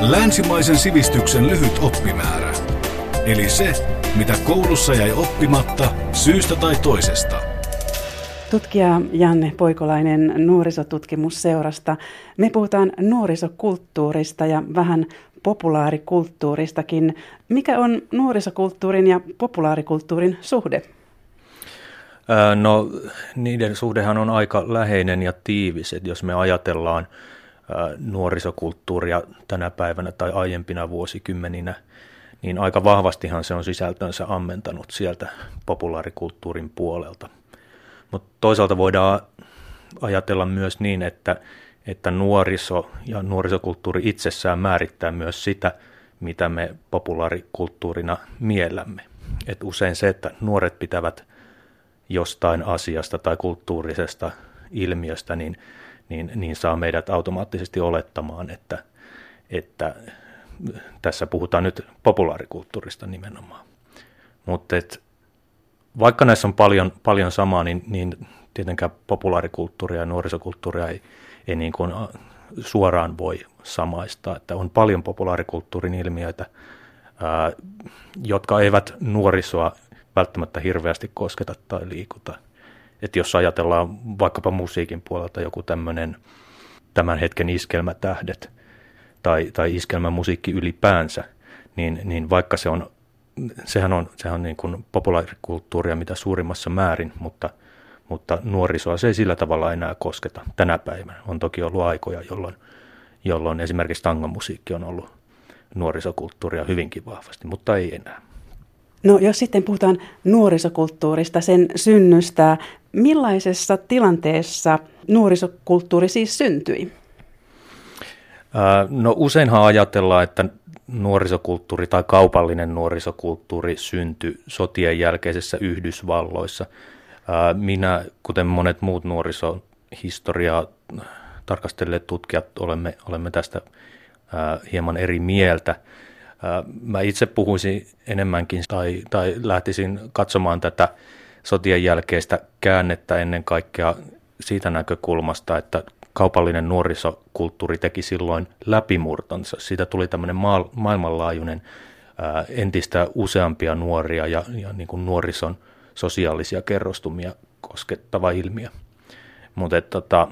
Länsimaisen sivistyksen lyhyt oppimäärä. Eli se, mitä koulussa jäi oppimatta syystä tai toisesta. Tutkija Janne Poikolainen nuorisotutkimusseurasta. Me puhutaan nuorisokulttuurista ja vähän populaarikulttuuristakin. Mikä on nuorisokulttuurin ja populaarikulttuurin suhde? No niiden suhdehan on aika läheinen ja tiivis, että jos me ajatellaan nuorisokulttuuria tänä päivänä tai aiempina vuosikymmeninä, niin aika vahvastihan se on sisältönsä ammentanut sieltä populaarikulttuurin puolelta. Mutta toisaalta voidaan ajatella myös niin, että, että nuoriso ja nuorisokulttuuri itsessään määrittää myös sitä, mitä me populaarikulttuurina miellämme. Et usein se, että nuoret pitävät jostain asiasta tai kulttuurisesta ilmiöstä, niin, niin, niin saa meidät automaattisesti olettamaan, että, että tässä puhutaan nyt populaarikulttuurista nimenomaan. Mutta vaikka näissä on paljon, paljon samaa, niin, niin tietenkään populaarikulttuuria ja nuorisokulttuuria ei, ei niin kuin suoraan voi samaistaa. Että on paljon populaarikulttuurin ilmiöitä, ää, jotka eivät nuorisoa välttämättä hirveästi kosketa tai liikuta. Että jos ajatellaan vaikkapa musiikin puolelta joku tämmöinen tämän hetken iskelmätähdet tai, tai iskelmämusiikki ylipäänsä, niin, niin vaikka se on, sehän on, sehän on niin kuin populaarikulttuuria mitä suurimmassa määrin, mutta, mutta nuorisoa se ei sillä tavalla enää kosketa tänä päivänä. On toki ollut aikoja, jolloin, jolloin esimerkiksi tangomusiikki on ollut nuorisokulttuuria hyvinkin vahvasti, mutta ei enää. No jos sitten puhutaan nuorisokulttuurista, sen synnystä, millaisessa tilanteessa nuorisokulttuuri siis syntyi? No useinhan ajatellaan, että nuorisokulttuuri tai kaupallinen nuorisokulttuuri syntyi sotien jälkeisessä Yhdysvalloissa. Minä, kuten monet muut nuorisohistoriaa tarkastelleet tutkijat, olemme, olemme tästä hieman eri mieltä. Mä itse puhuisin enemmänkin tai, tai lähtisin katsomaan tätä sotien jälkeistä käännettä ennen kaikkea siitä näkökulmasta, että kaupallinen nuorisokulttuuri teki silloin läpimurtonsa. Siitä tuli tämmöinen maa, maailmanlaajuinen ää, entistä useampia nuoria ja, ja niin kuin nuorison sosiaalisia kerrostumia koskettava ilmiö. Mutta tota,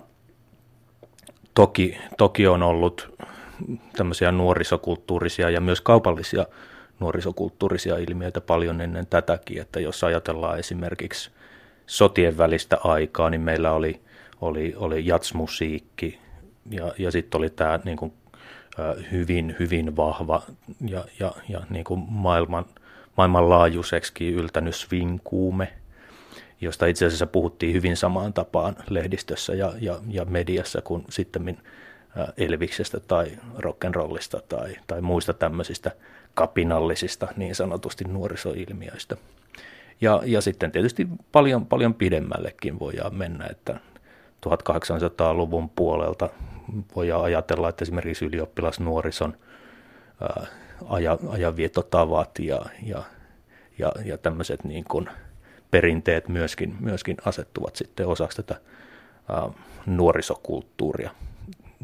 toki, toki on ollut tämmöisiä nuorisokulttuurisia ja myös kaupallisia nuorisokulttuurisia ilmiöitä paljon ennen tätäkin, että jos ajatellaan esimerkiksi sotien välistä aikaa, niin meillä oli, oli, oli jatsmusiikki ja, ja sitten oli tämä niin hyvin, hyvin vahva ja, ja, ja niin kuin maailman, maailmanlaajuiseksi yltänyt swing-kuume, josta itse asiassa puhuttiin hyvin samaan tapaan lehdistössä ja, ja, ja mediassa kuin sitten Elviksestä tai rock'n'rollista tai, tai muista tämmöisistä kapinallisista niin sanotusti nuorisoilmiöistä. Ja, ja sitten tietysti paljon, paljon pidemmällekin voidaan mennä, että 1800-luvun puolelta voidaan ajatella, että esimerkiksi ylioppilasnuorison ää, aja, ajanvietotavat ja, ja, ja, ja tämmöiset niin kuin perinteet myöskin, myöskin asettuvat sitten osaksi tätä ää, nuorisokulttuuria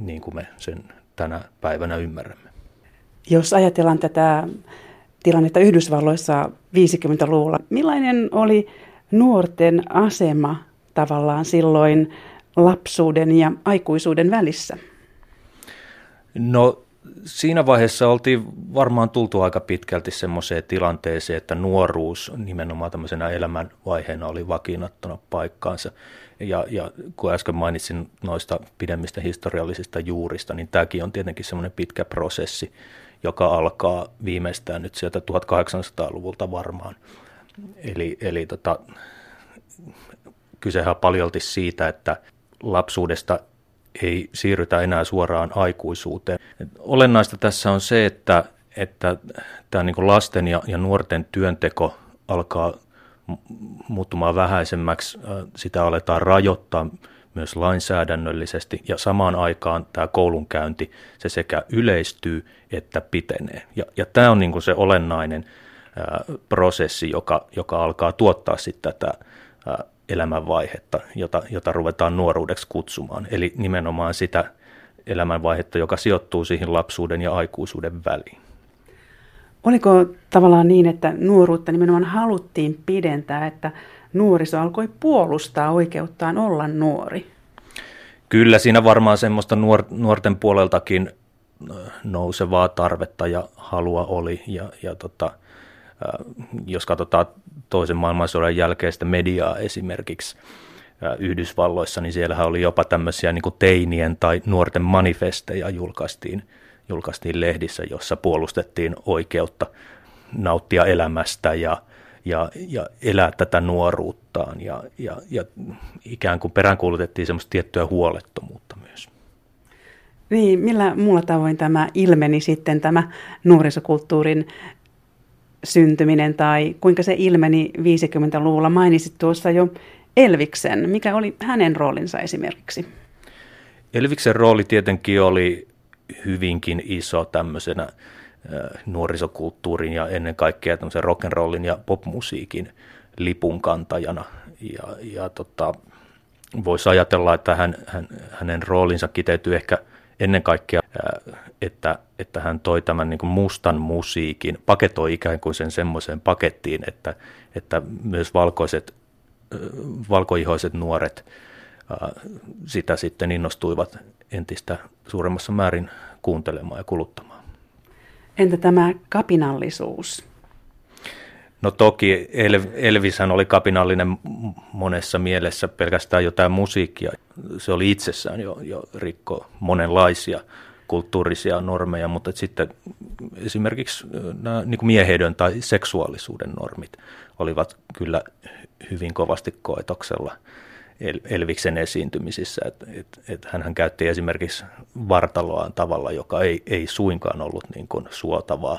niin kuin me sen tänä päivänä ymmärrämme. Jos ajatellaan tätä tilannetta Yhdysvalloissa 50-luvulla, millainen oli nuorten asema tavallaan silloin lapsuuden ja aikuisuuden välissä? No siinä vaiheessa oltiin varmaan tultu aika pitkälti semmoiseen tilanteeseen, että nuoruus nimenomaan tämmöisenä elämänvaiheena oli vakiinnattuna paikkaansa. Ja, ja kun äsken mainitsin noista pidemmistä historiallisista juurista, niin tämäkin on tietenkin semmoinen pitkä prosessi, joka alkaa viimeistään nyt sieltä 1800-luvulta varmaan. Eli, eli tota, kysehän paljolti siitä, että lapsuudesta ei siirrytä enää suoraan aikuisuuteen. Olennaista tässä on se, että, että tämä niin lasten ja, ja nuorten työnteko alkaa muuttumaan vähäisemmäksi, sitä aletaan rajoittaa myös lainsäädännöllisesti ja samaan aikaan tämä koulunkäynti, se sekä yleistyy että pitenee. Ja, ja tämä on niin kuin se olennainen ää, prosessi, joka, joka alkaa tuottaa sitten tätä ää, elämänvaihetta, jota, jota ruvetaan nuoruudeksi kutsumaan. Eli nimenomaan sitä elämänvaihetta, joka sijoittuu siihen lapsuuden ja aikuisuuden väliin. Oliko tavallaan niin, että nuoruutta nimenomaan haluttiin pidentää, että nuoriso alkoi puolustaa oikeuttaan olla nuori? Kyllä siinä varmaan semmoista nuor- nuorten puoleltakin nousevaa tarvetta ja halua oli. Ja, ja tota, jos katsotaan toisen maailmansodan jälkeistä mediaa esimerkiksi Yhdysvalloissa, niin siellähän oli jopa tämmöisiä niin kuin teinien tai nuorten manifesteja julkaistiin, julkaistiin lehdissä, jossa puolustettiin oikeutta nauttia elämästä ja, ja, ja elää tätä nuoruuttaan ja, ja, ja ikään kuin peräänkuulutettiin semmoista tiettyä huolettomuutta myös. Niin, millä muulla tavoin tämä ilmeni sitten tämä nuorisokulttuurin syntyminen tai kuinka se ilmeni 50-luvulla? Mainitsit tuossa jo Elviksen. Mikä oli hänen roolinsa esimerkiksi? Elviksen rooli tietenkin oli hyvinkin iso tämmöisenä nuorisokulttuurin ja ennen kaikkea tämmöisen rock'n'rollin ja popmusiikin lipunkantajana. Ja, ja tota, voisi ajatella, että hän, hän, hänen roolinsa kiteytyy ehkä ennen kaikkea, että, että hän toi tämän niin kuin mustan musiikin, paketoi ikään kuin sen semmoiseen pakettiin, että, että myös valkoiset, valkoihoiset nuoret sitä sitten innostuivat entistä suuremmassa määrin kuuntelemaan ja kuluttamaan. Entä tämä kapinallisuus? No toki El- Elvishän oli kapinallinen monessa mielessä, pelkästään jotain musiikkia. Se oli itsessään jo, jo rikko monenlaisia kulttuurisia normeja, mutta sitten esimerkiksi nämä niin kuin mieheyden tai seksuaalisuuden normit olivat kyllä hyvin kovasti koetoksella Elviksen esiintymisissä. Et, et, et hänhän käytti esimerkiksi vartaloaan tavalla, joka ei, ei suinkaan ollut niin kuin suotavaa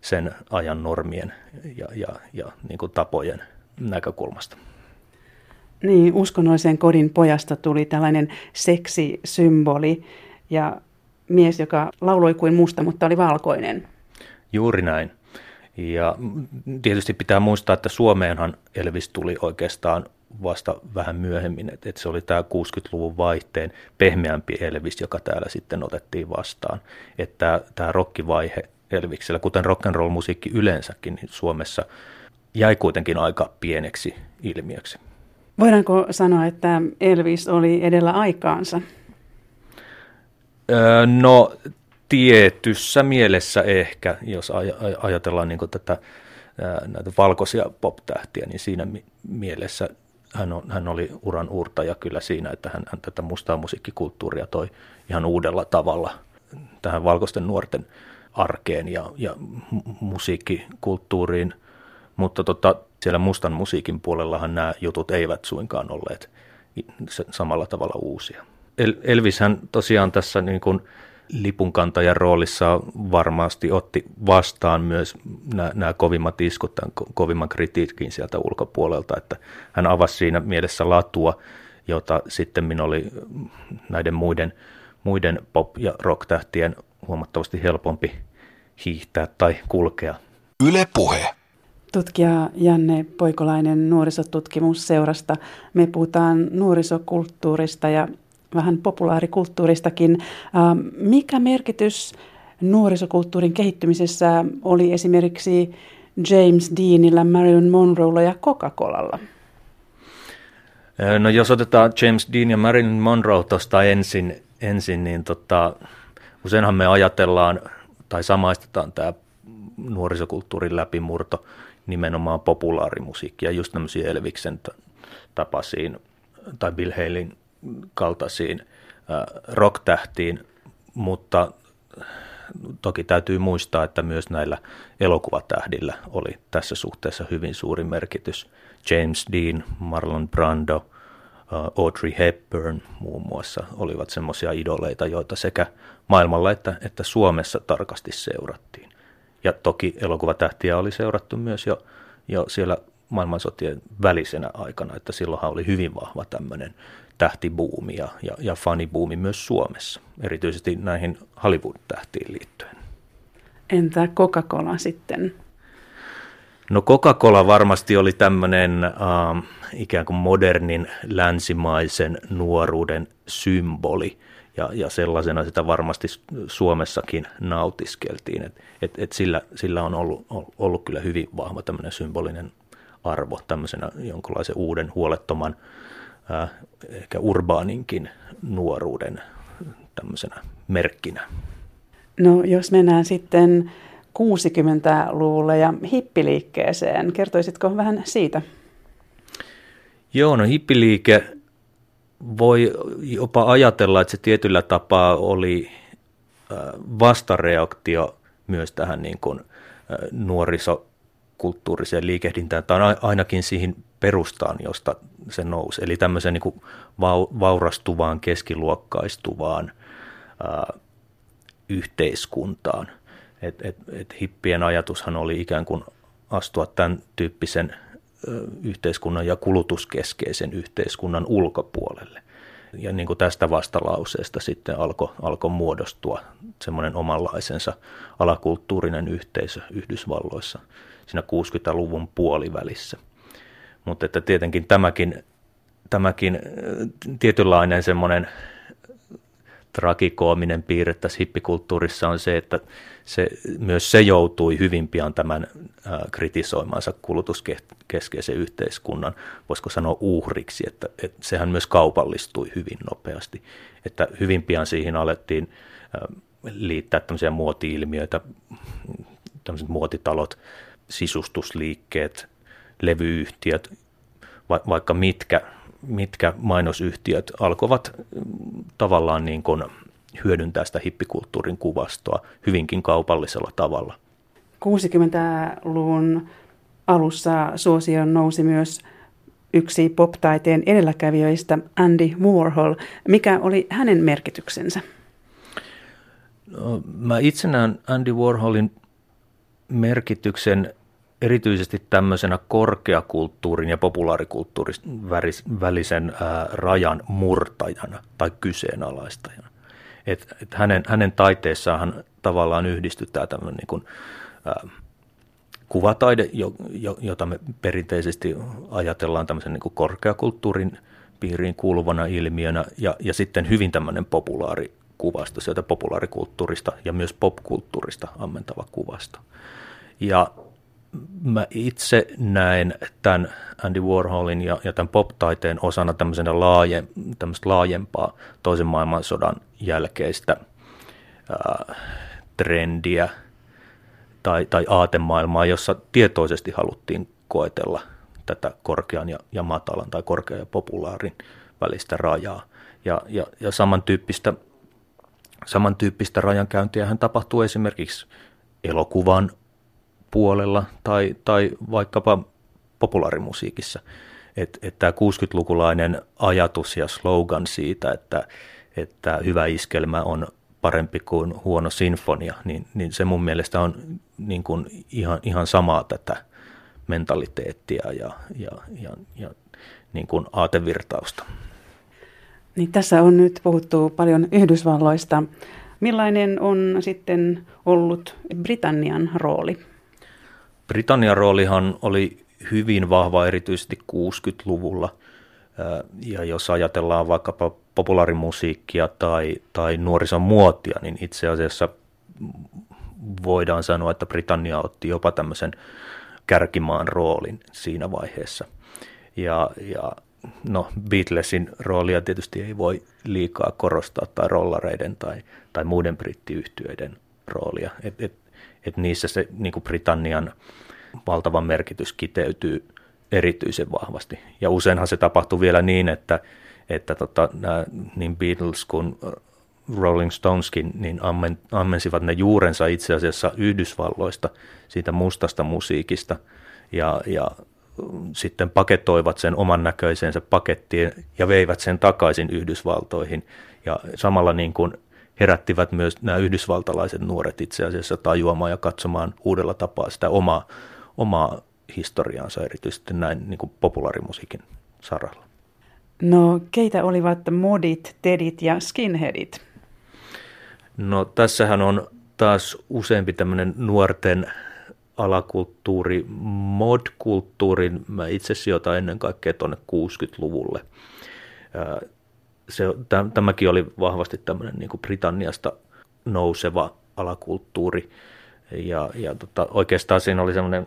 sen ajan normien ja, ja, ja niin kuin tapojen näkökulmasta. Niin, uskonnollisen kodin pojasta tuli tällainen seksisymboli ja mies, joka lauloi kuin musta, mutta oli valkoinen. Juuri näin. Ja tietysti pitää muistaa, että Suomeenhan Elvis tuli oikeastaan vasta vähän myöhemmin, että, että se oli tämä 60-luvun vaihteen pehmeämpi Elvis, joka täällä sitten otettiin vastaan. Että tämä rokkivaihe Elviksellä, kuten rock'n'roll-musiikki yleensäkin niin Suomessa, jäi kuitenkin aika pieneksi ilmiöksi. Voidaanko sanoa, että Elvis oli edellä aikaansa? Öö, no tietyssä mielessä ehkä, jos aj- ajatellaan niin tätä, näitä valkoisia pop-tähtiä, niin siinä mielessä hän, on, hän oli uran uurtaja kyllä siinä, että hän, hän tätä mustaa musiikkikulttuuria toi ihan uudella tavalla tähän valkoisten nuorten arkeen ja, ja musiikkikulttuuriin, mutta tota, siellä mustan musiikin puolellahan nämä jutut eivät suinkaan olleet samalla tavalla uusia. El- Elvishän tosiaan tässä niin kuin lipunkantajan roolissa varmasti otti vastaan myös nämä, nämä kovimmat iskut, tämän kovimman kritiikin sieltä ulkopuolelta, että hän avasi siinä mielessä latua, jota sitten oli näiden muiden, muiden pop- ja rock-tähtien huomattavasti helpompi hiihtää tai kulkea. Yle puhe. Tutkija Janne Poikolainen nuorisotutkimusseurasta. Me puhutaan nuorisokulttuurista ja vähän populaarikulttuuristakin. Ähm, mikä merkitys nuorisokulttuurin kehittymisessä oli esimerkiksi James Deanilla, Marilyn Monroella ja Coca-Colalla? Äh, no jos otetaan James Dean ja Marilyn Monroe tuosta ensin, ensin niin tota, useinhan me ajatellaan tai samaistetaan tämä nuorisokulttuurin läpimurto nimenomaan populaarimusiikkia, just tämmöisiä Elviksen tapaisiin tai Bill Haleyn kaltaisiin rocktähtiin, mutta toki täytyy muistaa, että myös näillä elokuvatähdillä oli tässä suhteessa hyvin suuri merkitys. James Dean, Marlon Brando, Audrey Hepburn muun muassa olivat semmoisia idoleita, joita sekä maailmalla että, että Suomessa tarkasti seurattiin. Ja toki elokuvatähtiä oli seurattu myös jo, jo siellä maailmansotien välisenä aikana, että silloinhan oli hyvin vahva tämmöinen tähtibuumi ja, ja, ja fanibuumi myös Suomessa, erityisesti näihin Hollywood-tähtiin liittyen. Entä Coca-Cola sitten? No Coca-Cola varmasti oli tämmöinen äh, ikään kuin modernin länsimaisen nuoruuden symboli, ja, ja sellaisena sitä varmasti Suomessakin nautiskeltiin. Et, et, et sillä, sillä on ollut, ollut kyllä hyvin vahva tämmöinen symbolinen arvo tämmöisenä jonkinlaisen uuden huolettoman, äh, ehkä urbaaninkin nuoruuden tämmöisenä merkkinä. No jos mennään sitten 60-luvulle ja hippiliikkeeseen, kertoisitko vähän siitä? Joo, no hippiliike voi jopa ajatella, että se tietyllä tapaa oli vastareaktio myös tähän niin kuin nuorisokulttuuriseen liikehdintään, tai ainakin siihen perustaan, josta se nousi. Eli tämmöiseen niin vaurastuvaan, keskiluokkaistuvaan ää, yhteiskuntaan. Et, et, et hippien ajatushan oli ikään kuin astua tämän tyyppisen yhteiskunnan ja kulutuskeskeisen yhteiskunnan ulkopuolelle. Ja niin kuin tästä vastalauseesta sitten alkoi alko muodostua semmoinen omanlaisensa alakulttuurinen yhteisö Yhdysvalloissa siinä 60-luvun puolivälissä. Mutta että tietenkin tämäkin, tämäkin tietynlainen semmoinen trakikoominen piirre tässä hippikulttuurissa on se, että se, myös se joutui hyvin pian tämän ää, kritisoimansa kulutuskeskeisen yhteiskunnan, voisiko sanoa uhriksi, että, että sehän myös kaupallistui hyvin nopeasti. Että hyvin pian siihen alettiin ää, liittää tämmöisiä muoti-ilmiöitä, tämmöiset muotitalot, sisustusliikkeet, levyyhtiöt, va, vaikka mitkä, mitkä mainosyhtiöt alkoivat tavallaan niin kuin hyödyntää sitä hippikulttuurin kuvastoa hyvinkin kaupallisella tavalla. 60-luvun alussa suosioon nousi myös yksi pop-taiteen edelläkävijöistä, Andy Warhol. Mikä oli hänen merkityksensä? No, mä itse näen Andy Warholin merkityksen erityisesti tämmöisenä korkeakulttuurin ja populaarikulttuurin välisen ää, rajan murtajana tai kyseenalaistajana. Et, et hänen, hänen taiteessaan tavallaan yhdistytään tämmöinen niin kuin, ää, kuvataide, jo, jo, jota me perinteisesti ajatellaan tämmöisen niin kuin korkeakulttuurin piiriin kuuluvana ilmiönä, ja, ja sitten hyvin tämmöinen populaarikuvasto sieltä populaarikulttuurista ja myös popkulttuurista ammentava kuvasto. Ja mä itse näen tämän Andy Warholin ja, ja tämän pop-taiteen osana tämmöisenä laaje, laajempaa toisen maailmansodan jälkeistä ää, trendiä tai, tai aatemaailmaa, jossa tietoisesti haluttiin koetella tätä korkean ja, ja matalan tai korkean ja populaarin välistä rajaa. Ja, ja, ja samantyyppistä, samantyyppistä rajankäyntiä hän tapahtuu esimerkiksi elokuvan puolella tai, tai vaikkapa populaarimusiikissa. Että et tämä 60-lukulainen ajatus ja slogan siitä, että, että hyvä iskelmä on parempi kuin huono sinfonia, niin, niin se mun mielestä on niin kuin ihan, ihan samaa tätä mentaliteettia ja, ja, ja, ja niin kuin aatevirtausta. Niin tässä on nyt puhuttu paljon Yhdysvalloista. Millainen on sitten ollut Britannian rooli? Britannian roolihan oli hyvin vahva erityisesti 60-luvulla. Ja jos ajatellaan vaikkapa populaarimusiikkia tai, tai nuorison muotia, niin itse asiassa voidaan sanoa, että Britannia otti jopa tämmöisen kärkimaan roolin siinä vaiheessa. Ja, ja no, Beatlesin roolia tietysti ei voi liikaa korostaa, tai rollareiden tai, tai muiden brittiyhtiöiden roolia. Et, et että niissä se niin kuin Britannian valtava merkitys kiteytyy erityisen vahvasti. Ja useinhan se tapahtuu vielä niin, että, että tota, nämä, niin Beatles kuin Rolling Stoneskin niin ammen, ammensivat ne juurensa itse asiassa Yhdysvalloista, siitä mustasta musiikista, ja, ja sitten paketoivat sen oman näköisensä pakettiin ja veivät sen takaisin Yhdysvaltoihin. Ja samalla niin kuin herättivät myös nämä yhdysvaltalaiset nuoret itse asiassa tajuamaan ja katsomaan uudella tapaa sitä omaa, omaa historiaansa, erityisesti näin niin kuin populaarimusiikin saralla. No keitä olivat modit, tedit ja skinheadit? No tässähän on taas useampi tämmöinen nuorten alakulttuuri, modkulttuurin, mä itse sijoitan ennen kaikkea tuonne 60-luvulle se, tämäkin oli vahvasti tämmöinen niin kuin Britanniasta nouseva alakulttuuri. Ja, ja tota, oikeastaan siinä oli semmoinen,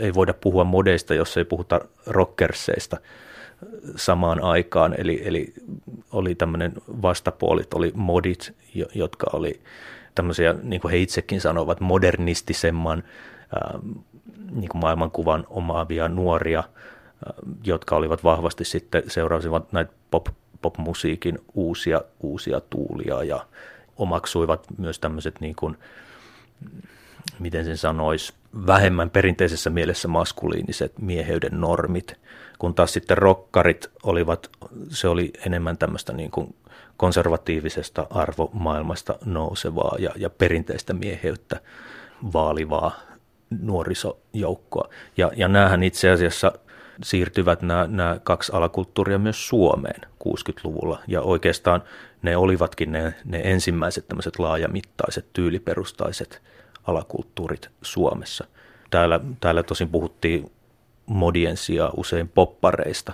ei voida puhua modeista, jos ei puhuta rockerseista samaan aikaan. Eli, eli oli tämmöinen vastapuolit, oli modit, jotka oli tämmöisiä, niin kuin he itsekin sanovat, modernistisemman ää, niin kuin maailmankuvan omaavia nuoria, ää, jotka olivat vahvasti sitten, seurasivat näitä pop, popmusiikin uusia, uusia tuulia ja omaksuivat myös tämmöiset niin kuin, miten sen sanoisi, vähemmän perinteisessä mielessä maskuliiniset mieheyden normit, kun taas sitten rokkarit olivat, se oli enemmän tämmöistä niin kuin konservatiivisesta arvomaailmasta nousevaa ja, ja perinteistä mieheyttä vaalivaa nuorisojoukkoa. Ja, ja näähän itse asiassa siirtyvät nämä, nämä kaksi alakulttuuria myös Suomeen 60-luvulla. Ja oikeastaan ne olivatkin ne, ne ensimmäiset tämmöiset laajamittaiset, tyyliperustaiset alakulttuurit Suomessa. Täällä, täällä tosin puhuttiin modien sijaan usein poppareista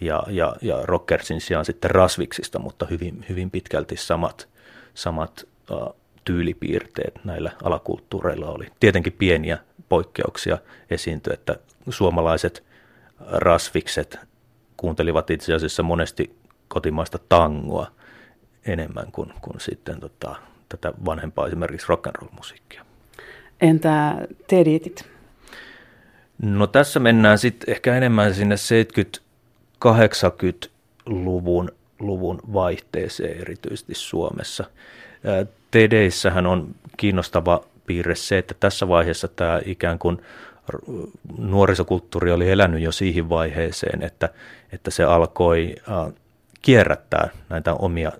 ja, ja, ja rockersin sijaan sitten rasviksista, mutta hyvin, hyvin pitkälti samat, samat uh, tyylipiirteet näillä alakulttuureilla oli. Tietenkin pieniä poikkeuksia esiintyi, että suomalaiset rasvikset kuuntelivat itse asiassa monesti kotimaista tangoa enemmän kuin, kuin sitten tota, tätä vanhempaa esimerkiksi rock'n'roll-musiikkia. Entä teditit? No tässä mennään sitten ehkä enemmän sinne 70-80-luvun luvun vaihteeseen erityisesti Suomessa. Tedeissähän on kiinnostava piirre se, että tässä vaiheessa tämä ikään kuin nuorisokulttuuri oli elänyt jo siihen vaiheeseen, että, että se alkoi kierrättää näitä omia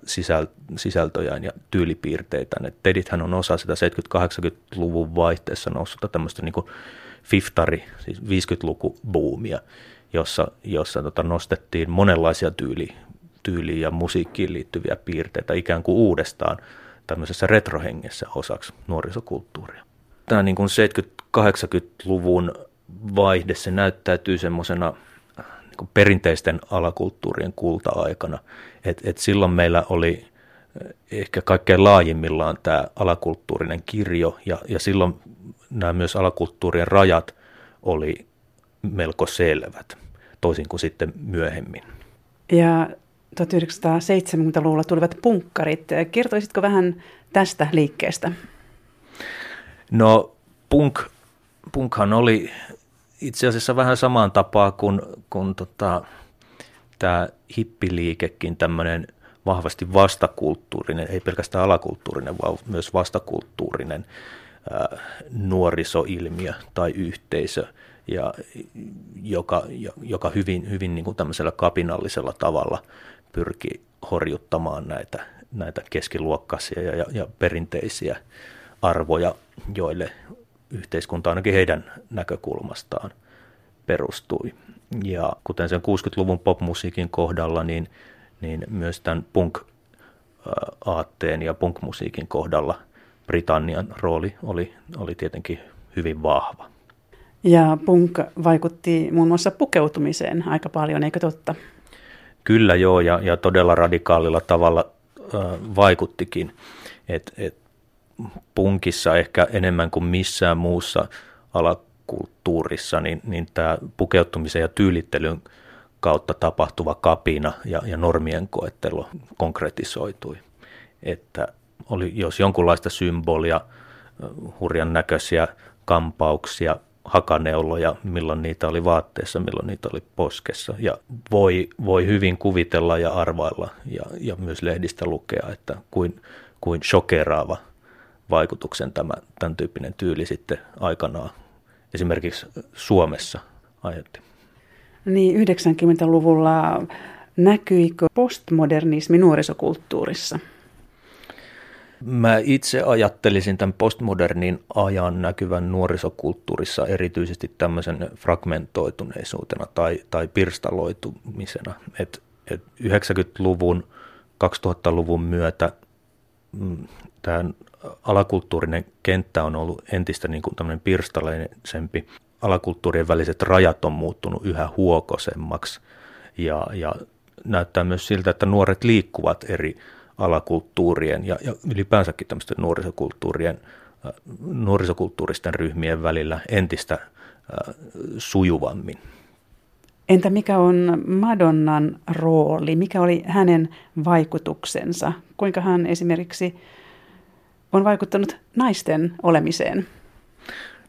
sisältöjään ja tyylipiirteitä. Tedithän on osa sitä 70-80-luvun vaihteessa noussutta tämmöistä niin fiftari, siis 50-lukubuumia, jossa, jossa tota nostettiin monenlaisia tyyli, tyyliin ja musiikkiin liittyviä piirteitä ikään kuin uudestaan tämmöisessä retrohengessä osaksi nuorisokulttuuria. Tämä niin kuin 70-80-luvun vaihde, se näyttäytyy semmoisena niin perinteisten alakulttuurien kulta-aikana. Et, et silloin meillä oli eh, ehkä kaikkein laajimmillaan tämä alakulttuurinen kirjo, ja, ja silloin nämä myös alakulttuurien rajat oli melko selvät, toisin kuin sitten myöhemmin. Ja 1970-luvulla tulivat punkkarit. Kertoisitko vähän tästä liikkeestä? No punk, punkhan oli itse asiassa vähän samaan tapaa kuin, kuin tota, tämä hippiliikekin tämmöinen vahvasti vastakulttuurinen, ei pelkästään alakulttuurinen, vaan myös vastakulttuurinen ää, nuorisoilmiö tai yhteisö, ja, joka, joka hyvin, hyvin niin kuin tämmöisellä kapinallisella tavalla pyrki horjuttamaan näitä, näitä keskiluokkaisia ja, ja, ja perinteisiä arvoja, joille yhteiskunta ainakin heidän näkökulmastaan perustui. Ja kuten sen 60-luvun popmusiikin kohdalla, niin, niin myös tämän punk-aatteen ja punk-musiikin kohdalla Britannian rooli oli, oli tietenkin hyvin vahva. Ja punk vaikutti muun muassa pukeutumiseen aika paljon, eikö totta? Kyllä joo, ja, ja todella radikaalilla tavalla äh, vaikuttikin. Et, et punkissa ehkä enemmän kuin missään muussa alakulttuurissa, niin, niin tämä pukeutumisen ja tyylittelyn kautta tapahtuva kapina ja, ja normien koettelu konkretisoitui. Että oli, jos jonkunlaista symbolia, hurjan näköisiä kampauksia, hakaneuloja, milloin niitä oli vaatteessa, milloin niitä oli poskessa. Ja voi, voi hyvin kuvitella ja arvailla ja, ja myös lehdistä lukea, että kuin, kuin shokeraava vaikutuksen tämä, tämän tyyppinen tyyli sitten aikanaan esimerkiksi Suomessa aiheutti. Niin, 90-luvulla näkyikö postmodernismi nuorisokulttuurissa? Mä itse ajattelisin tämän postmodernin ajan näkyvän nuorisokulttuurissa erityisesti tämmöisen fragmentoituneisuutena tai, tai pirstaloitumisena. Et, et 90-luvun, 2000-luvun myötä mm, tämän alakulttuurinen kenttä on ollut entistä niin kuin pirstaleisempi. Alakulttuurien väliset rajat on muuttunut yhä huokosemmaksi ja, ja näyttää myös siltä, että nuoret liikkuvat eri alakulttuurien ja, ja ylipäänsäkin tämmöisten nuorisokulttuurien, äh, nuorisokulttuuristen ryhmien välillä entistä äh, sujuvammin. Entä mikä on Madonnan rooli? Mikä oli hänen vaikutuksensa? Kuinka hän esimerkiksi on vaikuttanut naisten olemiseen?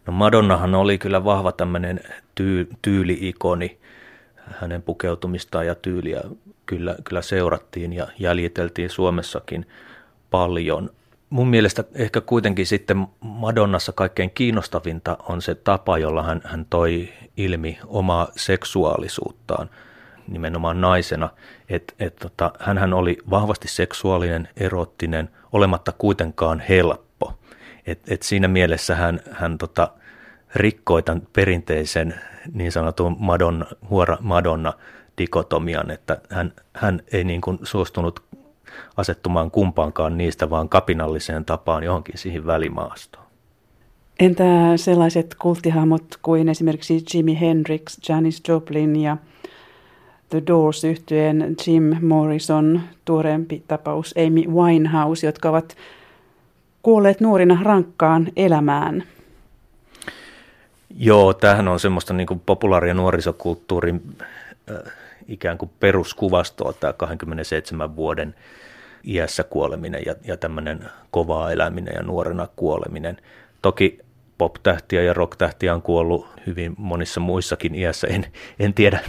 No Madonnahan oli kyllä vahva tämmöinen tyy, tyyli-ikoni. Hänen pukeutumistaan ja tyyliä kyllä, kyllä seurattiin ja jäljiteltiin Suomessakin paljon. Mun mielestä ehkä kuitenkin sitten Madonnassa kaikkein kiinnostavinta on se tapa, jolla hän, hän toi ilmi omaa seksuaalisuuttaan nimenomaan naisena. Et, et tota, hänhän oli vahvasti seksuaalinen, erottinen, olematta kuitenkaan helppo. Et, et siinä mielessä hän, hän tota, rikkoi tämän perinteisen niin sanotun Madonna, huora Madonna dikotomian, että hän, hän ei niin kuin suostunut asettumaan kumpaankaan niistä, vaan kapinalliseen tapaan johonkin siihen välimaastoon. Entä sellaiset kulttihahmot kuin esimerkiksi Jimi Hendrix, Janis Joplin ja The Doors yhtyeen Jim Morrison, tuoreempi tapaus Amy Winehouse, jotka ovat kuolleet nuorina rankkaan elämään? Joo, tämähän on semmoista niin kuin populaaria nuorisokulttuurin äh, ikään kuin peruskuvastoa, tämä 27 vuoden iässä kuoleminen ja, ja tämmöinen kovaa eläminen ja nuorena kuoleminen. Toki pop-tähtiä ja rock-tähtiä on kuollut hyvin monissa muissakin iässä. En, en tiedä,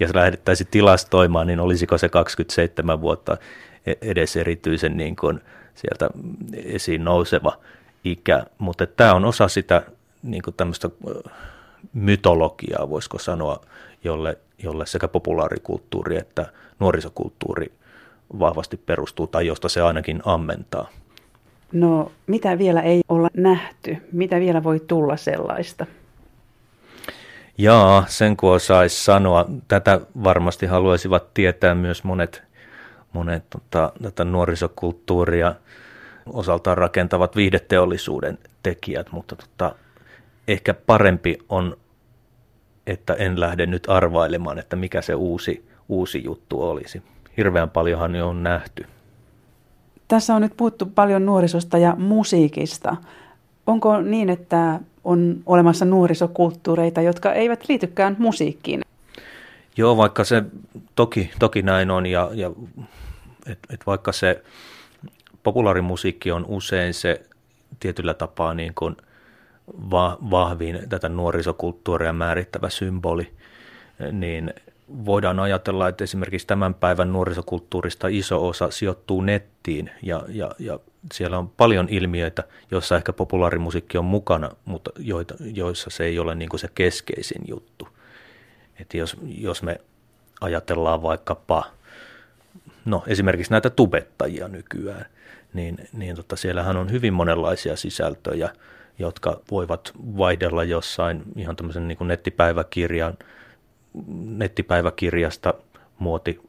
jos lähdettäisiin tilastoimaan, niin olisiko se 27 vuotta e-, edes erityisen niin kuin sieltä esiin nouseva ikä. Mutta tämä on osa sitä niin kuin tämmöistä mytologiaa, voisiko sanoa, jolle, jolle sekä populaarikulttuuri että nuorisokulttuuri vahvasti perustuu tai josta se ainakin ammentaa. No mitä vielä ei olla nähty? Mitä vielä voi tulla sellaista? Jaa, sen kun osaisi sanoa. Tätä varmasti haluaisivat tietää myös monet, monet tota, tätä nuorisokulttuuria osaltaan rakentavat viihdeteollisuuden tekijät, mutta tota, ehkä parempi on, että en lähde nyt arvailemaan, että mikä se uusi, uusi juttu olisi. Hirveän paljonhan jo on nähty. Tässä on nyt puhuttu paljon nuorisosta ja musiikista. Onko niin, että on olemassa nuorisokulttuureita, jotka eivät liitykään musiikkiin? Joo, vaikka se toki, toki näin on ja, ja et, et vaikka se populaarimusiikki on usein se tietyllä tapaa niin kuin va, vahvin tätä nuorisokulttuuria määrittävä symboli, niin voidaan ajatella, että esimerkiksi tämän päivän nuorisokulttuurista iso osa sijoittuu nettiin ja, ja, ja siellä on paljon ilmiöitä, joissa ehkä populaarimusiikki on mukana, mutta joita, joissa se ei ole niin kuin se keskeisin juttu. Että jos, jos me ajatellaan vaikkapa no, esimerkiksi näitä tubettajia nykyään, niin, niin tota, siellähän on hyvin monenlaisia sisältöjä, jotka voivat vaihdella jossain ihan tämmöisen niin kuin nettipäiväkirjan – nettipäiväkirjasta muoti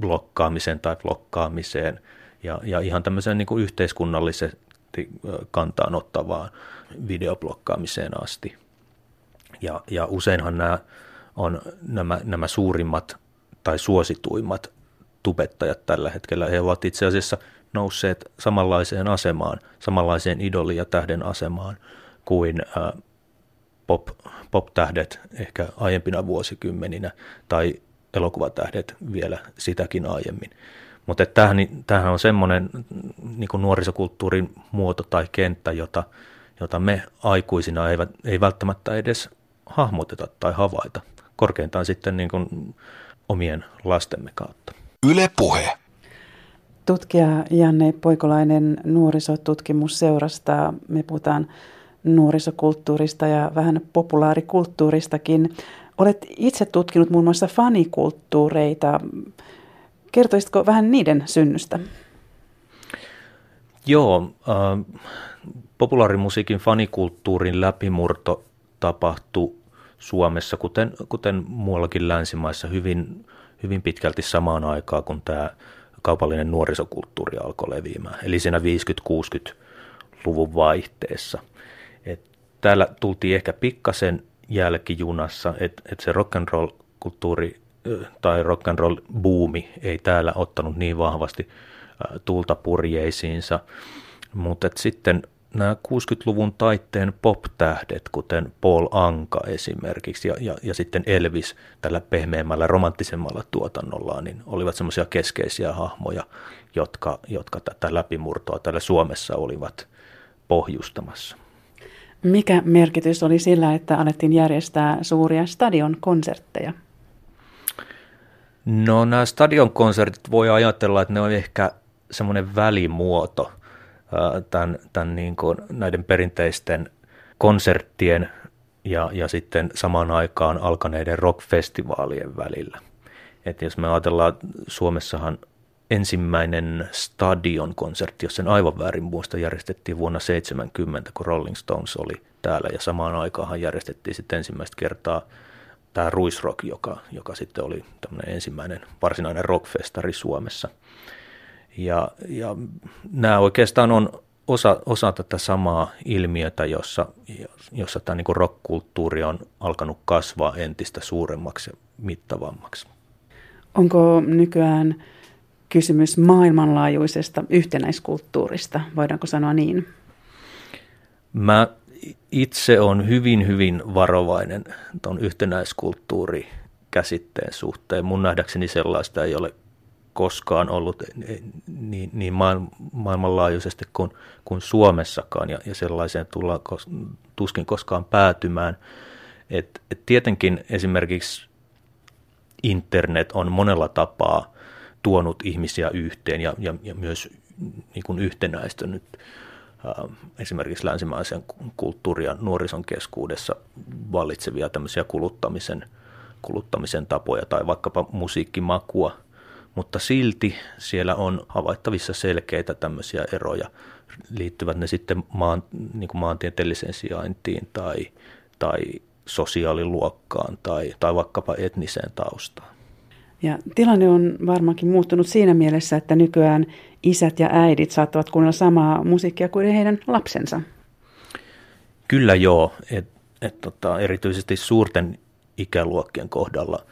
blokkaamiseen tai blokkaamiseen ja, ja ihan tämmöiseen niin kuin yhteiskunnallisesti kantaan ottavaan videoblokkaamiseen asti. Ja, ja useinhan nämä on nämä, nämä suurimmat tai suosituimmat tubettajat tällä hetkellä. He ovat itse asiassa nousseet samanlaiseen asemaan, samanlaiseen idoli- ja tähden asemaan kuin ää, pop, pop-tähdet ehkä aiempina vuosikymmeninä tai elokuvatähdet vielä sitäkin aiemmin. Mutta tämähän, tämähän on semmoinen niin nuorisokulttuurin muoto tai kenttä, jota, jota me aikuisina ei, ei välttämättä edes hahmoteta tai havaita. Korkeintaan sitten niin kuin omien lastemme kautta. Yle puhe. Tutkija Janne Poikolainen nuorisotutkimusseurasta. Me puhutaan nuorisokulttuurista ja vähän populaarikulttuuristakin. Olet itse tutkinut muun muassa fanikulttuureita. Kertoisitko vähän niiden synnystä? Joo, äh, populaarimusiikin fanikulttuurin läpimurto tapahtui Suomessa, kuten, kuten muuallakin länsimaissa, hyvin, hyvin pitkälti samaan aikaan, kun tämä kaupallinen nuorisokulttuuri alkoi leviämään, eli siinä 50-60-luvun vaihteessa – täällä tultiin ehkä pikkasen jälkijunassa, että et se rock and roll kulttuuri tai rock and roll buumi ei täällä ottanut niin vahvasti tulta purjeisiinsa, mutta sitten nämä 60-luvun taitteen pop-tähdet, kuten Paul Anka esimerkiksi ja, ja, ja sitten Elvis tällä pehmeämmällä, romanttisemmalla tuotannollaan, niin olivat semmoisia keskeisiä hahmoja, jotka, jotka tätä läpimurtoa täällä Suomessa olivat pohjustamassa. Mikä merkitys oli sillä, että alettiin järjestää suuria stadionkonsertteja? No nämä stadionkonsertit voi ajatella, että ne on ehkä semmoinen välimuoto tämän, tämän niin kuin näiden perinteisten konserttien ja, ja sitten samaan aikaan alkaneiden rockfestivaalien välillä. Et jos me ajatellaan, Suomessahan ensimmäinen stadion-konsertti, jos sen aivan väärin muista, järjestettiin vuonna 70, kun Rolling Stones oli täällä. Ja samaan aikaan järjestettiin sitten ensimmäistä kertaa tämä Ruisrock, joka, joka sitten oli tämmöinen ensimmäinen varsinainen rockfestari Suomessa. Ja, ja nämä oikeastaan on osa, osa tätä samaa ilmiötä, jossa, jossa tämä niin rockkulttuuri on alkanut kasvaa entistä suuremmaksi ja mittavammaksi. Onko nykyään kysymys maailmanlaajuisesta yhtenäiskulttuurista, voidaanko sanoa niin? Mä itse on hyvin, hyvin varovainen tuon yhtenäiskulttuuri käsitteen suhteen. Mun nähdäkseni sellaista ei ole koskaan ollut niin, niin maailmanlaajuisesti kuin, kuin Suomessakaan, ja, ja sellaiseen tullaan tuskin koskaan päätymään. Et, et tietenkin esimerkiksi internet on monella tapaa tuonut ihmisiä yhteen ja, ja, ja myös niin kuin yhtenäistänyt äh, esimerkiksi länsimaisen kulttuuri- ja nuorison keskuudessa vallitsevia tämmöisiä kuluttamisen, kuluttamisen tapoja tai vaikkapa musiikkimakua, mutta silti siellä on havaittavissa selkeitä tämmöisiä eroja, liittyvät ne sitten maan, niin kuin maantieteelliseen sijaintiin tai, tai sosiaaliluokkaan tai, tai vaikkapa etniseen taustaan. Ja tilanne on varmaankin muuttunut siinä mielessä, että nykyään isät ja äidit saattavat kuunnella samaa musiikkia kuin heidän lapsensa. Kyllä joo, et, et tota, erityisesti suurten ikäluokkien kohdalla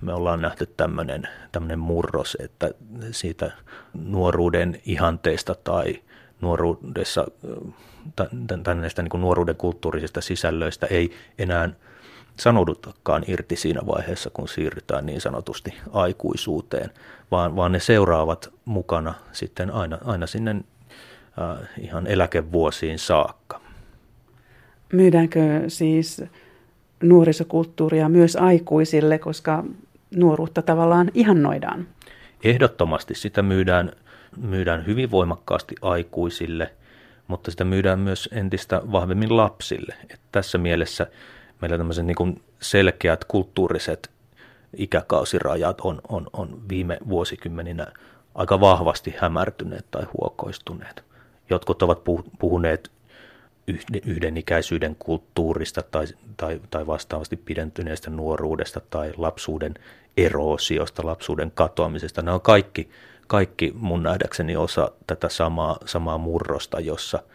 me ollaan nähty tämmöinen, murros, että siitä nuoruuden ihanteista tai nuoruudessa, näistä niin nuoruuden kulttuurisista sisällöistä ei enää sanoudutakaan irti siinä vaiheessa, kun siirrytään niin sanotusti aikuisuuteen, vaan, vaan ne seuraavat mukana sitten aina, aina sinne äh, ihan eläkevuosiin saakka. Myydäänkö siis nuorisokulttuuria myös aikuisille, koska nuoruutta tavallaan ihannoidaan? Ehdottomasti sitä myydään, myydään hyvin voimakkaasti aikuisille, mutta sitä myydään myös entistä vahvemmin lapsille. Et tässä mielessä meillä tämmöiset niin selkeät kulttuuriset ikäkausirajat on, on, on viime vuosikymmeninä aika vahvasti hämärtyneet tai huokoistuneet. Jotkut ovat puhuneet yhdenikäisyyden kulttuurista tai, tai, tai vastaavasti pidentyneestä nuoruudesta tai lapsuuden eroosiosta, lapsuuden katoamisesta. Nämä on kaikki, kaikki mun nähdäkseni osa tätä samaa, samaa murrosta, jossa –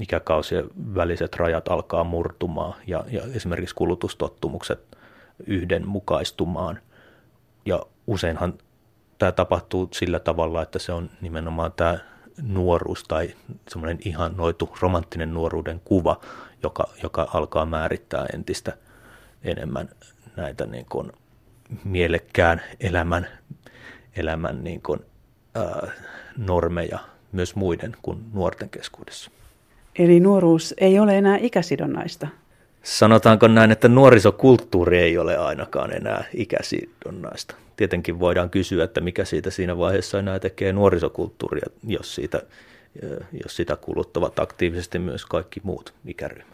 ikäkausien väliset rajat alkaa murtumaan ja, ja esimerkiksi kulutustottumukset yhdenmukaistumaan. Ja useinhan tämä tapahtuu sillä tavalla, että se on nimenomaan tämä nuoruus tai semmoinen noitu romanttinen nuoruuden kuva, joka, joka alkaa määrittää entistä enemmän näitä niin kuin mielekkään elämän, elämän niin kuin, ää, normeja myös muiden kuin nuorten keskuudessa. Eli nuoruus ei ole enää ikäsidonnaista. Sanotaanko näin, että nuorisokulttuuri ei ole ainakaan enää ikäsidonnaista. Tietenkin voidaan kysyä, että mikä siitä siinä vaiheessa enää tekee nuorisokulttuuria, jos, siitä, jos sitä kuluttavat aktiivisesti myös kaikki muut ikäryhmät.